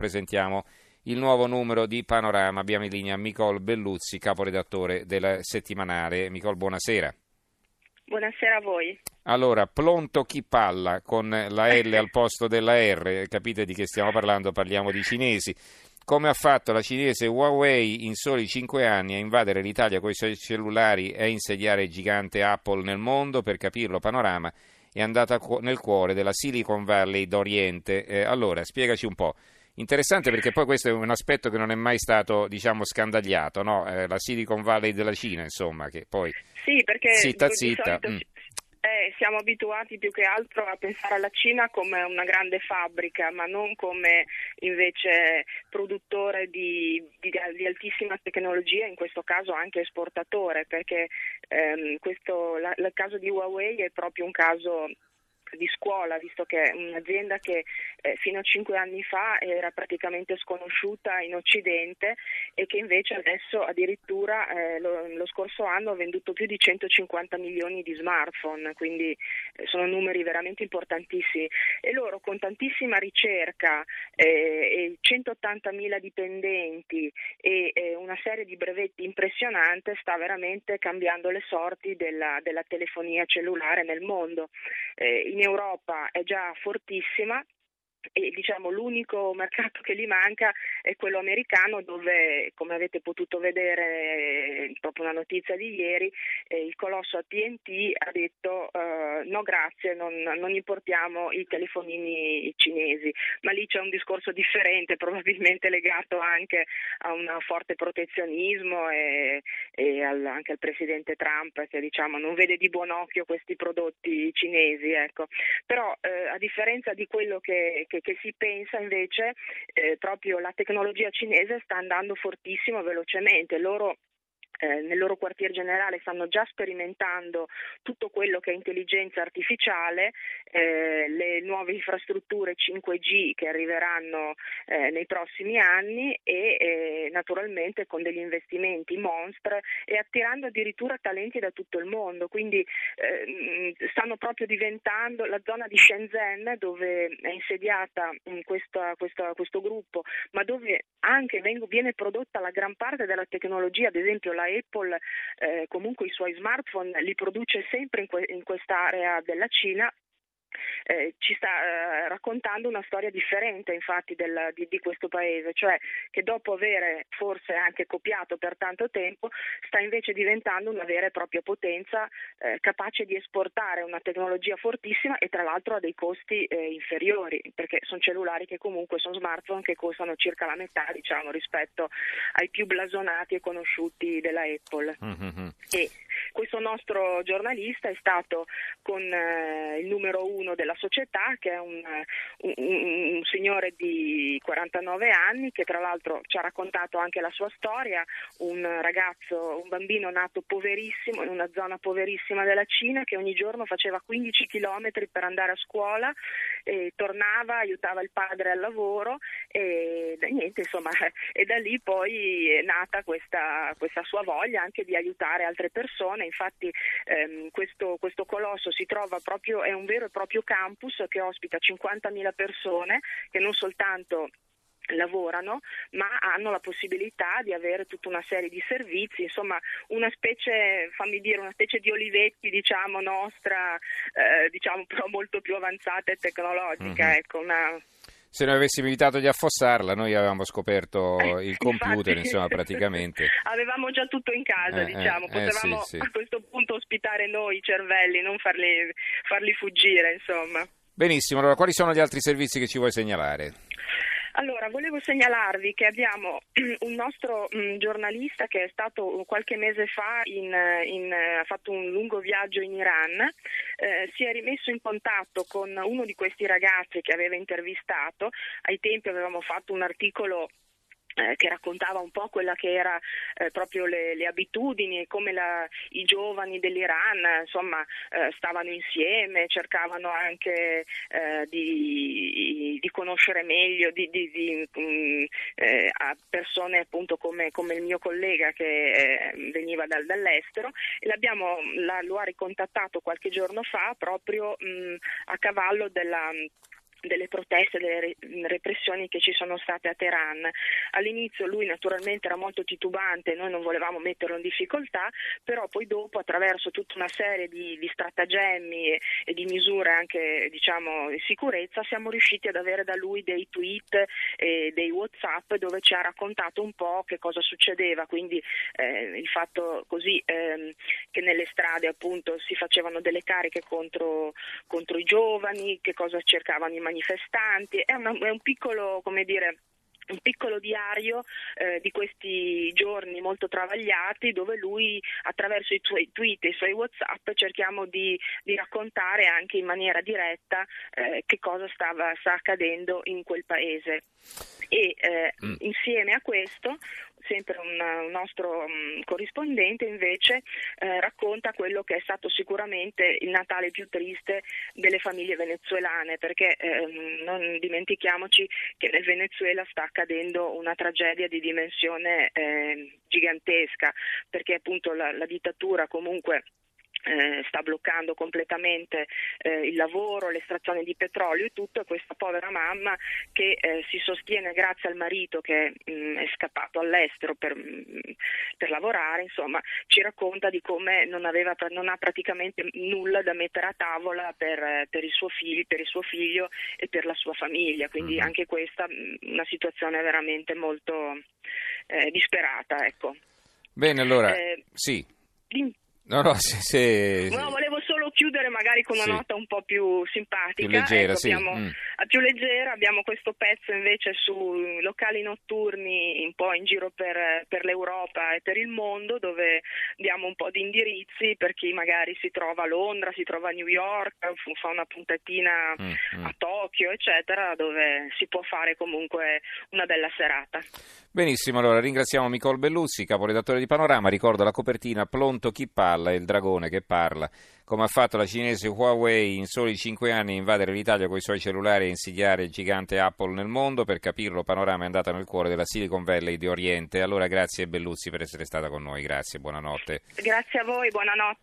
presentiamo il nuovo numero di Panorama. Abbiamo in linea Micol Belluzzi, caporedattore del settimanale. Micol, buonasera. Buonasera a voi. Allora, pronto chi palla con la L al posto della R, capite di che stiamo parlando? Parliamo di cinesi. Come ha fatto la cinese Huawei in soli 5 anni a invadere l'Italia con i suoi cellulari e a insediare il gigante Apple nel mondo? Per capirlo, Panorama è andata nel cuore della Silicon Valley d'Oriente. Eh, allora, spiegaci un po'. Interessante perché poi questo è un aspetto che non è mai stato, diciamo, scandagliato, no? eh, la Silicon Valley della Cina, insomma, che poi... Sì, perché zitta, zitta. Mm. Eh, siamo abituati più che altro a pensare alla Cina come una grande fabbrica, ma non come invece produttore di, di, di altissima tecnologia, in questo caso anche esportatore, perché ehm, questo, la, il caso di Huawei è proprio un caso di scuola, visto che è un'azienda che eh, fino a cinque anni fa era praticamente sconosciuta in Occidente e che invece adesso addirittura eh, lo, lo, scorso anno ha venduto più di 150 milioni di smartphone, quindi eh, sono numeri veramente importantissimi e loro con tantissima ricerca eh, e 180 mila dipendenti e una serie di brevetti impressionante sta veramente cambiando le sorti della, della telefonia cellulare nel mondo. Eh, in Europa è già fortissima e diciamo l'unico mercato che gli manca è quello americano dove come avete potuto vedere proprio una notizia di ieri eh, il colosso AT&T ha detto eh, no grazie non, non, importiamo i telefonini cinesi ma lì c'è un discorso differente probabilmente legato anche a un forte protezionismo e, e al, anche al presidente Trump che diciamo non vede di buon occhio questi prodotti cinesi ecco. però eh, a differenza di quello che che, che si pensa invece eh, proprio la tecnologia cinese sta andando fortissimo velocemente. Loro eh, nel loro quartier generale stanno già sperimentando tutto quello che è intelligenza artificiale, eh, le nuove infrastrutture 5G che arriveranno eh, nei prossimi anni e eh, naturalmente con degli investimenti monstre e attirando addirittura talenti da tutto il mondo. Quindi eh, stanno proprio diventando la zona di Shenzhen dove è insediata questa, questa, questo gruppo, ma dove anche viene prodotta la gran parte della tecnologia, ad esempio la Apple eh, comunque i suoi smartphone li produce sempre in, que- in quest'area della Cina eh, ci sta eh, raccontando una storia differente infatti del, di, di, questo paese, cioè che dopo avere forse anche copiato per tanto tempo sta invece diventando una vera e propria potenza eh, capace di esportare una tecnologia fortissima e tra l'altro a dei costi eh, inferiori, perché sono cellulari che comunque sono smartphone che costano circa la metà diciamo, rispetto ai più blasonati e conosciuti della Apple. Mm-hmm. E questo nostro giornalista è stato con eh, il numero uno della società, che è un, un, un, signore di 49 anni, che tra l'altro ci ha raccontato anche la sua storia, un ragazzo, un bambino nato poverissimo in una zona poverissima della Cina, che ogni giorno faceva 15 km per andare a scuola, tornava, aiutava il padre al lavoro e, niente, insomma, e da lì poi è nata questa, questa sua voglia anche di aiutare altre persone. Infatti ehm, questo, questo colosso si trova proprio, è un vero e proprio campus che ospita 50.000 persone che non soltanto lavorano ma hanno la possibilità di avere tutta una serie di servizi, insomma una specie, fammi dire, una specie di Olivetti diciamo nostra, eh, diciamo però molto più avanzata e tecnologica, mm-hmm. ecco, una se noi avessimo evitato di affossarla, noi avevamo scoperto eh, il computer, infatti, insomma, praticamente. Avevamo già tutto in casa, eh, diciamo, eh, potevamo sì, sì. a questo punto ospitare noi i cervelli, non farli, farli fuggire, insomma. Benissimo, allora quali sono gli altri servizi che ci vuoi segnalare? Allora, volevo segnalarvi che abbiamo un nostro mh, mm, giornalista che è stato qualche mese fa, in, in, ha fatto un lungo viaggio in Iran, eh, si è rimesso in contatto con uno di questi ragazzi che aveva intervistato, ai tempi avevamo fatto un articolo che raccontava un po' quella che era eh, proprio le, le, abitudini e come la, i giovani dell'Iran insomma eh, stavano insieme, cercavano anche eh, di, di, conoscere meglio di, di, di um, a persone appunto come, come, il mio collega che eh, veniva dal, dall'estero. E la, lo ha ricontattato qualche giorno fa proprio mh, a cavallo della delle proteste, delle repressioni che ci sono state a Teheran. All'inizio lui naturalmente era molto titubante, noi non volevamo metterlo in difficoltà, però poi dopo attraverso tutta una serie di, di stratagemmi e, e, di misure anche diciamo, di sicurezza siamo riusciti ad avere da lui dei tweet e dei whatsapp dove ci ha raccontato un po' che cosa succedeva, quindi eh, il fatto così ehm, che nelle strade appunto si facevano delle cariche contro, contro i giovani, che cosa cercavano i manifestanti, è, una, è un piccolo, come dire, un piccolo diario eh, di questi giorni molto travagliati dove lui attraverso i suoi tweet e i suoi whatsapp cerchiamo di, di raccontare anche in maniera diretta eh, che cosa stava, sta accadendo in quel paese e eh, mm. insieme a questo sempre un, nostro um, corrispondente invece eh, racconta quello che è stato sicuramente il Natale più triste delle famiglie venezuelane perché eh, non dimentichiamoci che nel Venezuela sta accadendo una tragedia di dimensione eh, gigantesca perché appunto la, la dittatura comunque eh, sta bloccando completamente eh, il lavoro, l'estrazione di petrolio e tutto, e questa povera mamma che eh, si sostiene grazie al marito che mh, mm, è scappato all'estero per, mh, mm, per, lavorare, insomma, ci racconta di come non, aveva, non, ha praticamente nulla da mettere a tavola per, per, il figlio, per, il suo figlio, e per la sua famiglia, quindi mm-hmm. anche questa mh, mm, una situazione veramente molto eh, disperata. Ecco. Bene, allora, eh, sì. No, no, se, se... no, volevo solo chiudere magari con una sì. nota un po' più simpatica. Più leggera, ecco, sì. Abbiamo, mm. Più leggera, abbiamo questo pezzo invece su locali notturni un po' in giro per, per, l'Europa e per il mondo, dove diamo un po' di indirizzi per chi magari si trova a Londra, si trova a New York, fa una puntatina mm, mm. a Tokyo, eccetera, dove si può fare comunque una bella serata. Benissimo, allora ringraziamo Nicole Belluzzi, caporedattore di Panorama. Ricordo la copertina Plonto chi parla, il dragone che parla, come ha fatto la cinese Huawei in soli cinque anni a invadere l'Italia con i suoi cellulari e insidiare il gigante Apple nel mondo. Per capirlo, Panorama è andata nel cuore della Silicon Valley di Oriente. Allora grazie Belluzzi per essere stata con noi, grazie, buonanotte. Grazie a voi, buonanotte.